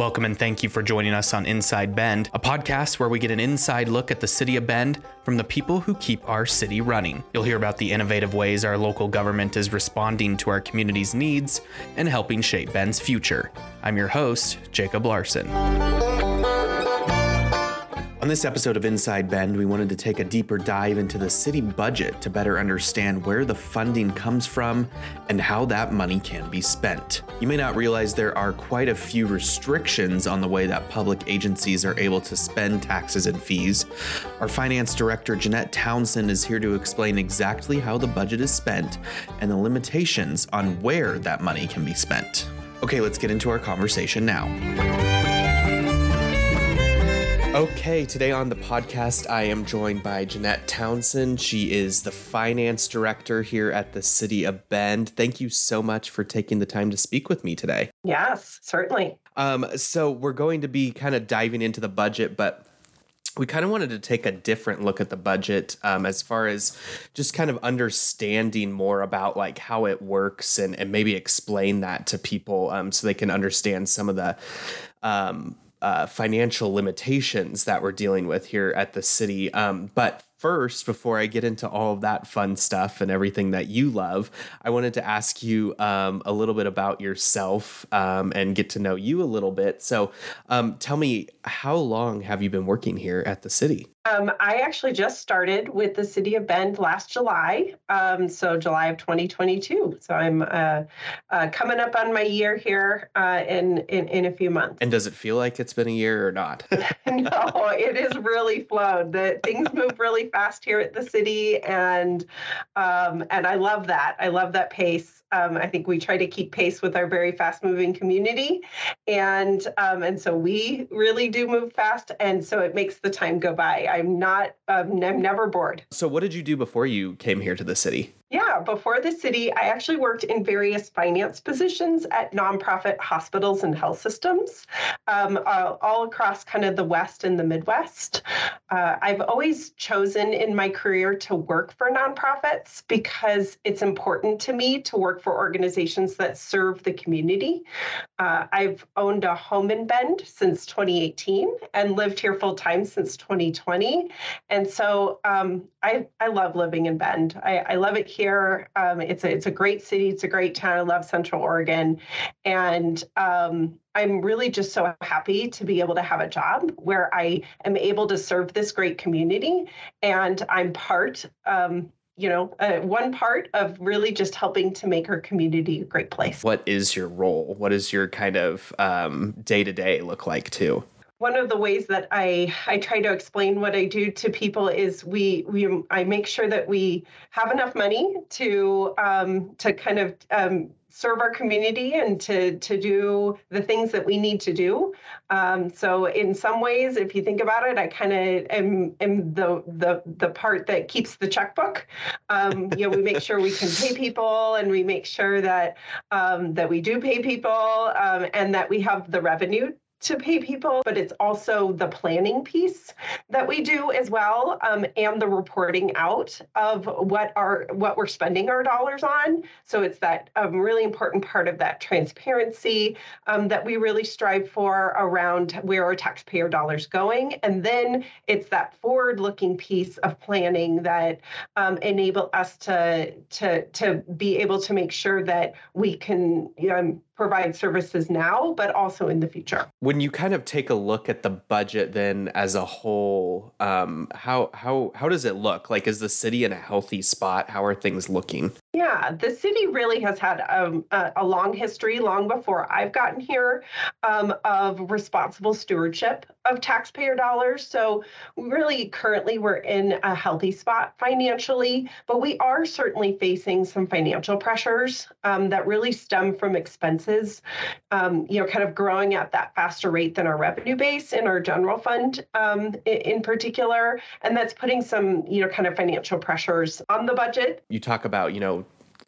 Welcome and thank you for joining us on Inside Bend, a podcast where we get an inside look at the city of Bend from the people who keep our city running. You'll hear about the innovative ways our local government is responding to our community's needs and helping shape Bend's future. I'm your host, Jacob Larson. This episode of Inside Bend, we wanted to take a deeper dive into the city budget to better understand where the funding comes from and how that money can be spent. You may not realize there are quite a few restrictions on the way that public agencies are able to spend taxes and fees. Our finance director, Janette Townsend, is here to explain exactly how the budget is spent and the limitations on where that money can be spent. Okay, let's get into our conversation now. Okay, today on the podcast, I am joined by Janette Townsend. She is the finance director here at the City of Bend. Thank you so much for taking the time to speak with me today. Yes, certainly. Um, so, we're going to be kind of diving into the budget, but we kind of wanted to take a different look at the budget um, as far as just kind of understanding more about like how it works and, and maybe explain that to people um, so they can understand some of the um, uh, financial limitations that we're dealing with here at the city. Um, but first, before I get into all of that fun stuff and everything that you love, I wanted to ask you um, a little bit about yourself um, and get to know you a little bit. So, um, tell me, how long have you been working here at the city? Um, I actually just started with the City of Bend last July, um, so July of 2022. So I'm uh, uh, coming up on my year here uh, in, in in a few months. And does it feel like it's been a year or not? no, it is really flowed. The things move really fast here at the city, and um, and I love that. I love that pace. Um, I think we try to keep pace with our very fast moving community. And, um, and so we really do move fast. And so it makes the time go by. I'm not, um, I'm never bored. So, what did you do before you came here to the city? Yeah, before the city, I actually worked in various finance positions at nonprofit hospitals and health systems um, uh, all across kind of the West and the Midwest. Uh, I've always chosen in my career to work for nonprofits because it's important to me to work for organizations that serve the community. Uh, I've owned a home in Bend since 2018 and lived here full time since 2020. And so um, I, I love living in Bend. I, I love it here here. Um, it's a it's a great city. It's a great town. I love Central Oregon, and um, I'm really just so happy to be able to have a job where I am able to serve this great community, and I'm part. Um, you know, uh, one part of really just helping to make our community a great place. What is your role? What does your kind of day to day look like too? One of the ways that I I try to explain what I do to people is we we I make sure that we have enough money to um, to kind of um, serve our community and to to do the things that we need to do. Um, so in some ways, if you think about it, I kind of am, am the the the part that keeps the checkbook. Um, you know, we make sure we can pay people, and we make sure that um, that we do pay people, um, and that we have the revenue to pay people, but it's also the planning piece that we do as well, um, and the reporting out of what are what we're spending our dollars on. So it's that um, really important part of that transparency um, that we really strive for around where our taxpayer dollars going, and then it's that forward-looking piece of planning that um, enable us to to to be able to make sure that we can um, provide services now, but also in the future. When you kind of take a look at the budget, then as a whole, um, how how how does it look? Like, is the city in a healthy spot? How are things looking? Yeah, the city really has had um, a, a, long history, long before I've gotten here, um, of responsible stewardship of taxpayer dollars. So, really, currently, we're in a healthy spot financially, but we are certainly facing some financial pressures um, that really stem from expenses, um, you know, kind of growing at that faster rate than our revenue base in our general fund um, in, in particular. And that's putting some, you know, kind of financial pressures on the budget. You talk about, you know,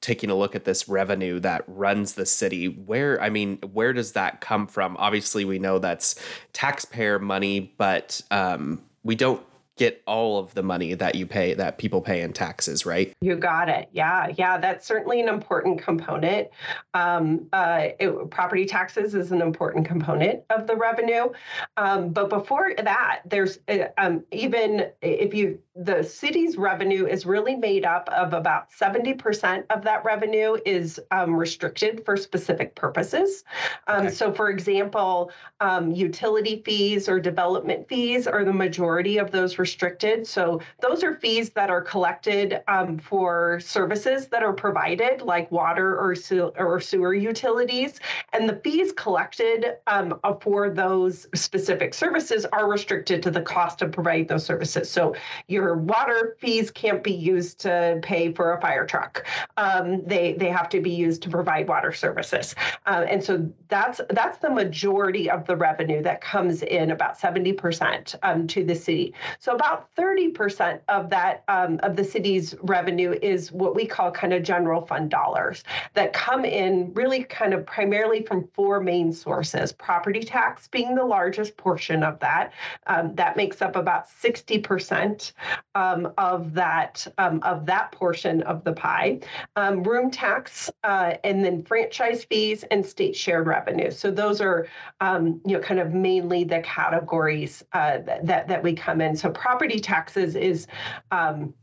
taking a look at this revenue that runs the city where i mean where does that come from obviously we know that's taxpayer money but um, we don't get all of the money that you pay that people pay in taxes, right? You got it. Yeah, yeah, that's certainly an important component. Um, uh, it, property taxes is an important component of the revenue, um, but before that, there's uh, um, even if you the city's revenue is really made up of about 70% of that revenue is um, restricted for specific purposes. Um, okay. So, for example, um, utility fees or development fees are the majority of those restricted. So, those are fees that are collected um, for services that are provided, like water or, su- or sewer utilities. And the fees collected um, for those specific services are restricted to the cost of providing those services. So, your water fees can't be used to pay for a fire truck. Um, they they have to be used to provide water services, uh, and so that's that's the majority of the revenue that comes in, about seventy percent um, to the city. So about thirty percent of that um, of the city's revenue is what we call kind of general fund dollars that come in really kind of primarily from four main sources: property tax being the largest portion of that. Um, that makes up about sixty percent um, of that um, of that portion of the pie. Um, room tax uh, and then franchise fees and state shared revenue. So those are um, you know kind of mainly the categories uh, that that we come in. So property taxes is um,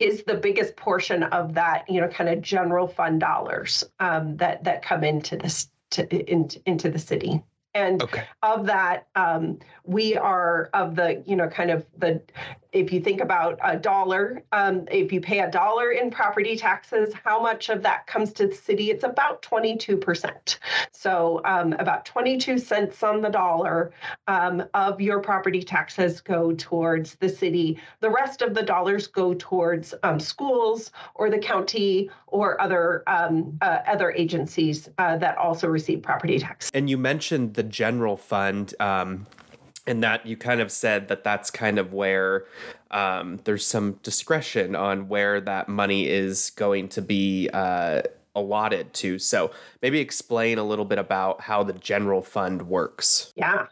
is the biggest portion of that, you know, kind of general fund dollars um, that that come into this to, in, into the city. And okay. of that, um, we are of the, you know, kind of the if you think about a dollar, um, if you pay a dollar in property taxes, how much of that comes to the city? It's about 22%. So um, about 22 cents on the dollar um, of your property taxes go towards the city. The rest of the dollars go towards um, schools or the county or other um, uh, other agencies uh, that also receive property tax. And you mentioned the general fund. Um, and that you kind of said that that's kind of where um, there's some discretion on where that money is going to be uh, allotted to. So maybe explain a little bit about how the general fund works. Yeah.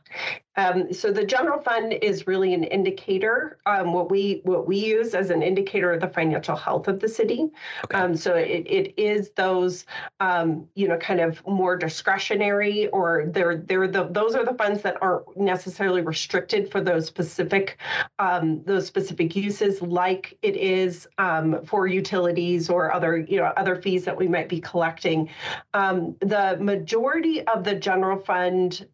Um, so the general fund is really an indicator. Um, what we what we use as an indicator of the financial health of the city. Okay. Um, so it, it is those um, you know kind of more discretionary or they're they're the those are the funds that aren't necessarily restricted for those specific um, those specific uses like it is um, for utilities or other you know other fees that we might be collecting. the majority of the general fund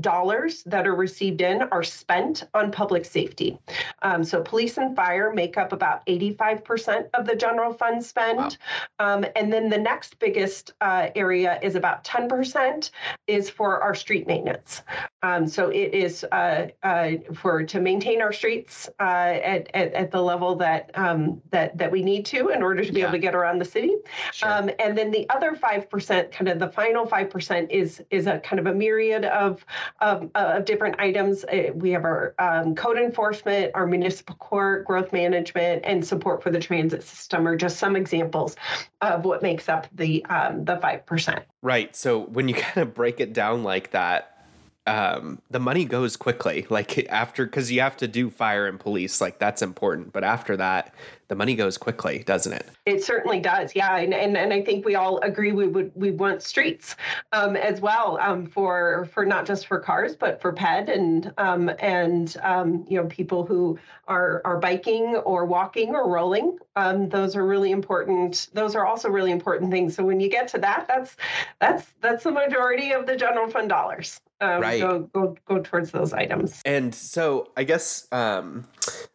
dollars that that are received in are spent on public safety. Um, so police and fire make up about 85% of the general fund spend. Wow. Um, and then the next biggest uh, area is about 10% is for our street maintenance. Um, so it is uh, uh, for to maintain our streets uh, at, at, at the level that um, that that we need to in order to be yeah. able to get around the city. Sure. Um, and then the other five percent, kind of the final five percent, is is a kind of a myriad of of, of different items. Uh, we have our um, code enforcement, our municipal court, growth management, and support for the transit system are just some examples of what makes up the um, the five percent. Right. So when you kind of break it down like that, um, the money goes quickly. Like after, because you have to do fire and police, like that's important. But after that, the money goes quickly, doesn't it? It certainly does. Yeah, and and, and I think we all agree we would we want streets um, as well um, for for not just for cars but for ped and um, and um, you know people who are are biking or walking or rolling. Um, those are really important. Those are also really important things. So when you get to that, that's that's that's the majority of the general fund dollars. Um, right. Go, go go towards those items. And so I guess um,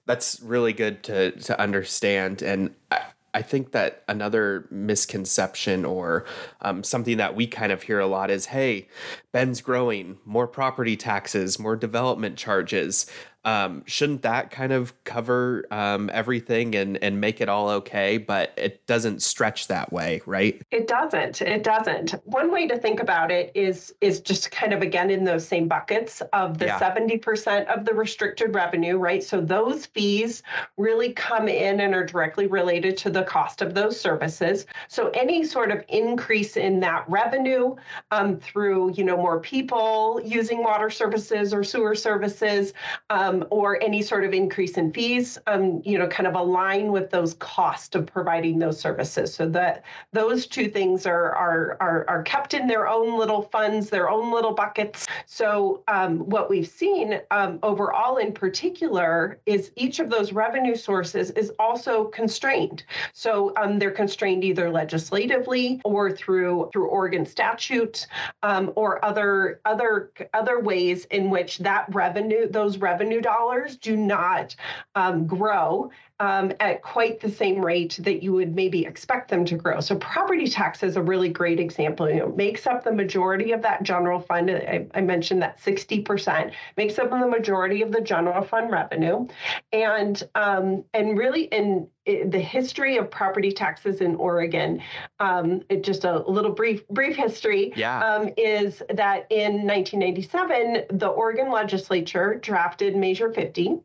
that's really good to to understand. And I, I think that another misconception or um, something that we kind of hear a lot is, "Hey, Bend's growing, more property taxes, more development charges." Um, shouldn't that kind of cover um, everything and and make it all okay? But it doesn't stretch that way, right? It doesn't. It doesn't. One way to think about it is is just kind of again in those same buckets of the seventy yeah. percent of the restricted revenue, right? So those fees really come in and are directly related to the cost of those services. So any sort of increase in that revenue um, through you know more people using water services or sewer services. Um, um, or any sort of increase in fees, um, you know, kind of align with those costs of providing those services. So that those two things are are are, are kept in their own little funds, their own little buckets. So um, what we've seen um, overall, in particular, is each of those revenue sources is also constrained. So um, they're constrained either legislatively or through through Oregon statute um, or other other other ways in which that revenue those revenue dollars do not um, grow um, at quite the same rate that you would maybe expect them to grow. So property tax is a really great example. You know, makes up the majority of that general fund. I, I mentioned that 60% makes up the majority of the general fund revenue, and um, and really in the history of property taxes in Oregon, um, just a little brief brief history, yeah. um, is that in 1997 the Oregon legislature drafted Measure 50,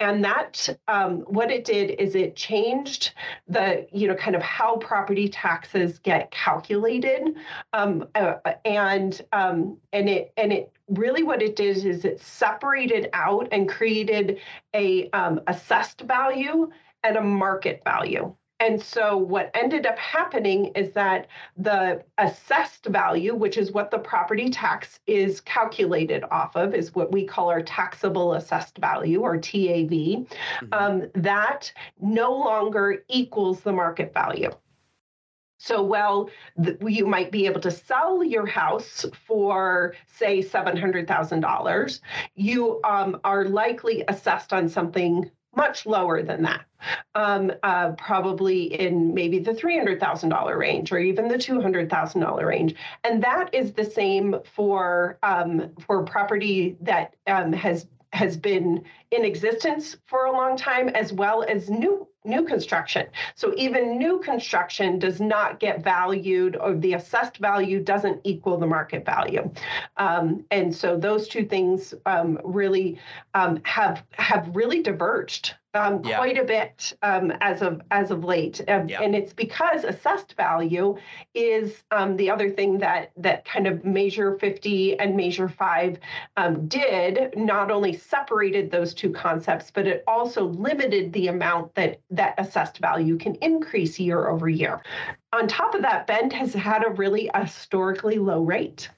and that um, what it did is it changed the you know kind of how property taxes get calculated, um, uh, and um, and it and it really what it did is it separated out and created a um, assessed value and a market value. And so, what ended up happening is that the assessed value, which is what the property tax is calculated off of, is what we call our taxable assessed value or TAV, mm-hmm. um, that no longer equals the market value. So, well, the, you might be able to sell your house for, say, $700,000. You um, are likely assessed on something much lower than that um, uh, probably in maybe the $300,000 range or even the $200,000 range. And that is the same for, um, for property that um, has has been in existence for a long time as well as new new construction. So even new construction does not get valued, or the assessed value doesn't equal the market value. Um, and so those two things um, really um, have have really diverged um, yeah. quite a bit um, as of as of late, um, yeah. and it's because assessed value is um, the other thing that that kind of Measure 50 and Measure 5 um, did. Not only separated those two concepts, but it also limited the amount that that assessed value can increase year over year. On top of that, Bend has had a really historically low rate.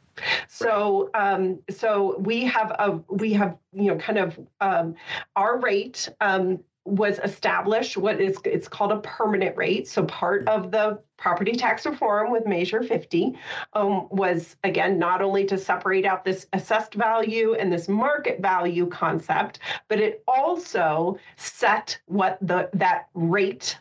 So, um, so we have a we have you know kind of um, our rate um, was established what is it's called a permanent rate. So part of the property tax reform with Measure 50 um, was again not only to separate out this assessed value and this market value concept, but it also set what the that rate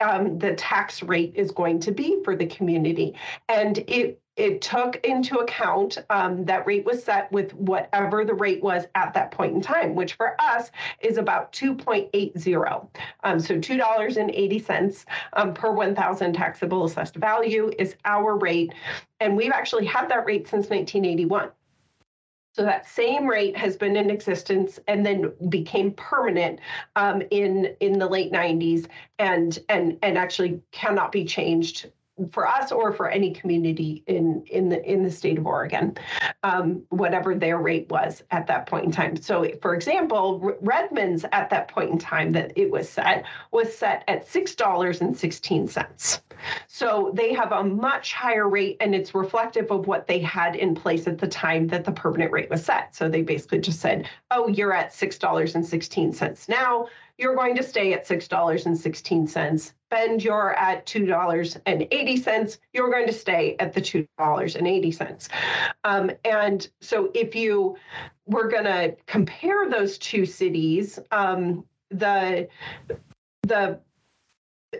um, the tax rate is going to be for the community. And it it took into account um, that rate was set with whatever the rate was at that point in time, which for us is about 2.80. Um, so $2.80 um, per 1,000 taxable assessed value is our rate. And we've actually had that rate since 1981. So that same rate has been in existence and then became permanent um, in in the late 90s and and and actually cannot be changed for us or for any community in in the in the state of Oregon, um, whatever their rate was at that point in time. So, for example, Redmond's at that point in time that it was set was set at six dollars and sixteen cents. So they have a much higher rate, and it's reflective of what they had in place at the time that the permanent rate was set. So they basically just said, "Oh, you're at six dollars and sixteen cents now." You're going to stay at $6.16. Bend, you're at $2.80. You're going to stay at the $2.80. Um, and so if you were going to compare those two cities, um, the the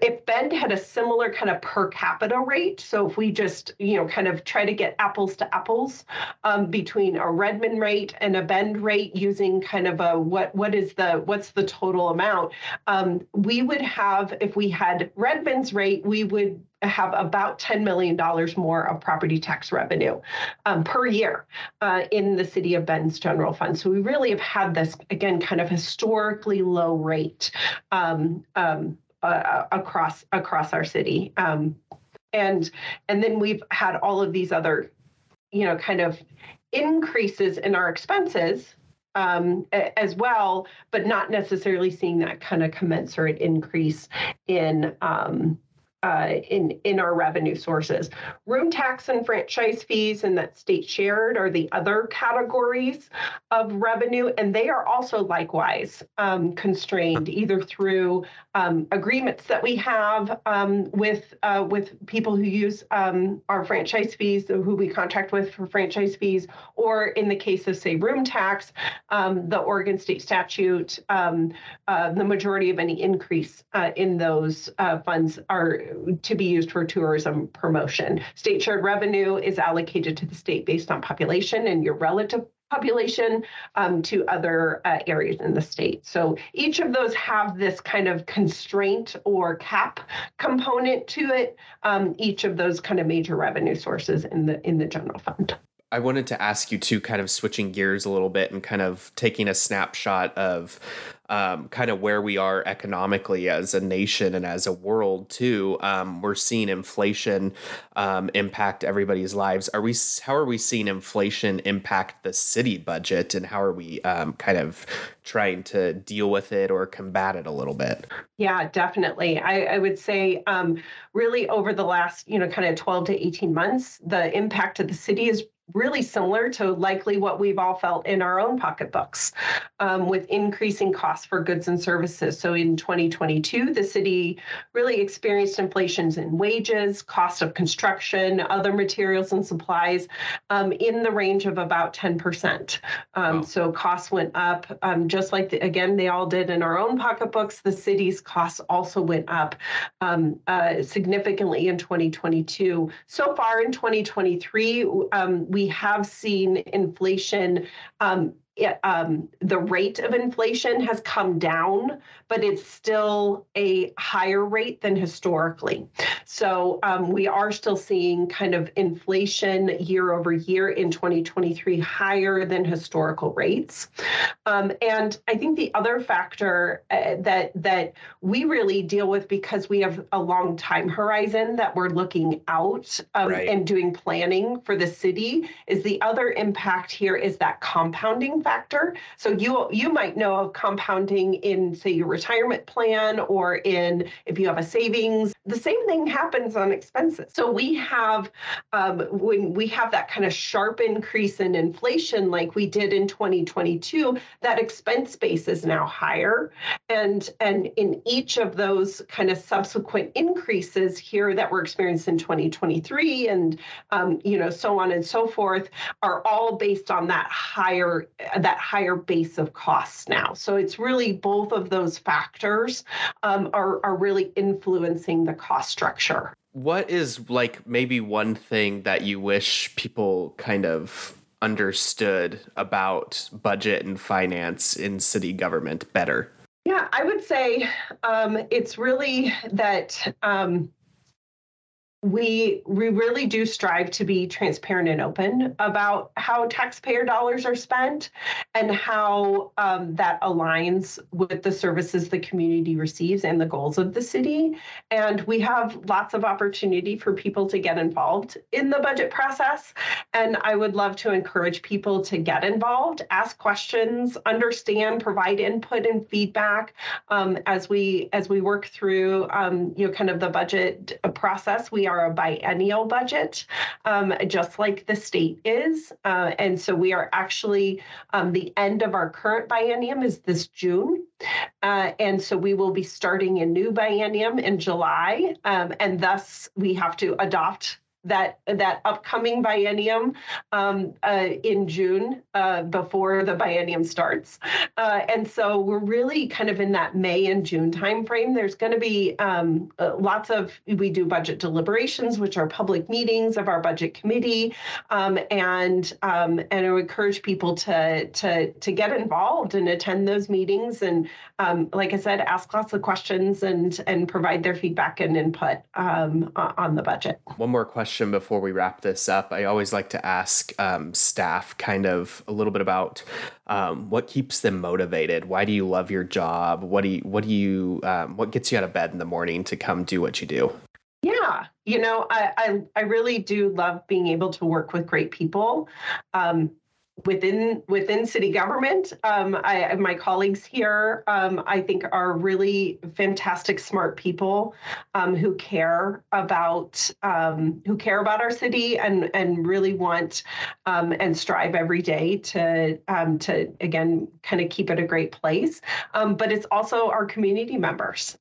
if Bend had a similar kind of per capita rate, so if we just, you know, kind of try to get apples to apples um, between a Redmond rate and a Bend rate using kind of a what what is the what's the total amount, um, we would have if we had Redmond's rate, we would have about $10 million more of property tax revenue um, per year uh, in the city of Bend's general fund. So we really have had this, again, kind of historically low rate um, um, uh, across across our city. Um, and and then we've had all of these other, you know, kind of increases in our expenses um, as well, but not necessarily seeing that kind of commensurate increase in um, uh, in in our revenue sources. Room tax and franchise fees and that state shared are the other categories of revenue, and they are also likewise um, constrained either through um, agreements that we have um, with uh, with people who use um, our franchise fees, who we contract with for franchise fees, or in the case of say room tax, um, the Oregon state statute, um, uh, the majority of any increase uh, in those uh, funds are to be used for tourism promotion. State shared revenue is allocated to the state based on population and your relative population um, to other uh, areas in the state. So each of those have this kind of constraint or cap component to it. Um, each of those kind of major revenue sources in the in the general fund. I wanted to ask you to kind of switching gears a little bit and kind of taking a snapshot of um, kind of where we are economically as a nation and as a world too. Um, we're seeing inflation um, impact everybody's lives. Are we? How are we seeing inflation impact the city budget, and how are we um, kind of trying to deal with it or combat it a little bit? Yeah, definitely. I, I would say um, really over the last you know kind of twelve to eighteen months, the impact of the city is really similar to likely what we've all felt in our own pocketbooks um, with increasing costs for goods and services. So in 2022, the city really experienced inflations in wages, cost of construction, other materials and supplies um, in the range of about 10%. Um, wow. So costs went up, um, just like, the, again, they all did in our own pocketbooks. The city's costs also went up um, uh, significantly in 2022. So far in 2023, um, we have seen inflation um, it, um, the rate of inflation has come down, but it's still a higher rate than historically. So um, we are still seeing kind of inflation year over year in 2023 higher than historical rates. Um, and I think the other factor uh, that that we really deal with because we have a long time horizon that we're looking out um, right. and doing planning for the city is the other impact here is that compounding factor. So you you might know of compounding in say your retirement plan or in if you have a savings. The same thing happens on expenses. So we have um, when we have that kind of sharp increase in inflation like we did in 2022, that expense base is now higher, and and in each of those kind of subsequent increases here that we're experiencing in 2023 and um, you know so on and so forth are all based on that higher that higher base of costs now. So it's really both of those factors um, are, are really influencing the cost structure. What is like maybe one thing that you wish people kind of understood about budget and finance in city government better? Yeah, I would say um, it's really that um, we we really do strive to be transparent and open about how taxpayer dollars are spent and how um, that aligns with the services the community receives and the goals of the city. And we have lots of opportunity for people to get involved in the budget process. And i would love to encourage people to get involved ask questions understand provide input and feedback um, as we as we work through um, you know kind of the budget process. We are are a biennial budget, um, just like the state is. Uh, and so we are actually, um, the end of our current biennium is this June. Uh, and so we will be starting a new biennium in July. Um, and thus we have to adopt that that upcoming biennium um, uh, in June uh, before the biennium starts, uh, and so we're really kind of in that May and June timeframe. There's going to be um, uh, lots of we do budget deliberations, which are public meetings of our budget committee, um, and um, and I encourage people to to to get involved and attend those meetings, and um, like I said, ask lots of questions and and provide their feedback and input um, on the budget. One more question question before we wrap this up. I always like to ask um, staff kind of a little bit about um, what keeps them motivated. Why do you love your job? What do you what do you um, what gets you out of bed in the morning to come do what you do? Yeah, you know, I I, I really do love being able to work with great people. Um, within within city government. Um, I, my colleagues here, um, I think, are really fantastic, smart people um, who care about um, who care about our city and and really want um, and strive every day to um, to again kind of keep it a great place. but it's also our community members.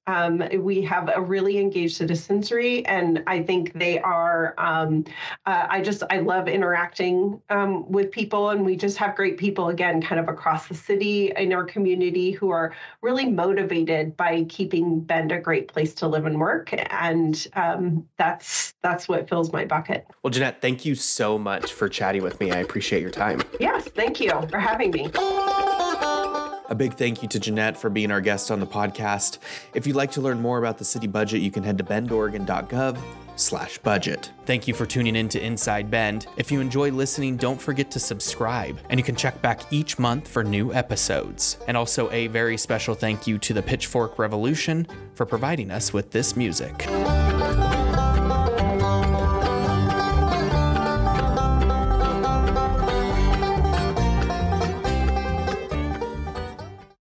we have a really engaged citizenry, and I think they are. Uh, I just I love interacting with people and we just have great people again kind of across the city in our community who are really motivated by keeping bend a great place to live and work. And um, that's that's what fills my bucket. Well janette thank you so much for chatting with me. I appreciate your time. Yes thank you for having me a big thank you to Janette for being our guest on the podcast. If you'd like to learn more about the city budget, you can head to bendoregon.gov slash budget. Thank you for tuning in to Inside Bend. If you enjoy listening, don't forget to subscribe, and you can check back each month for new episodes. And also a very special thank you to the Pitchfork Revolution for providing us with this music.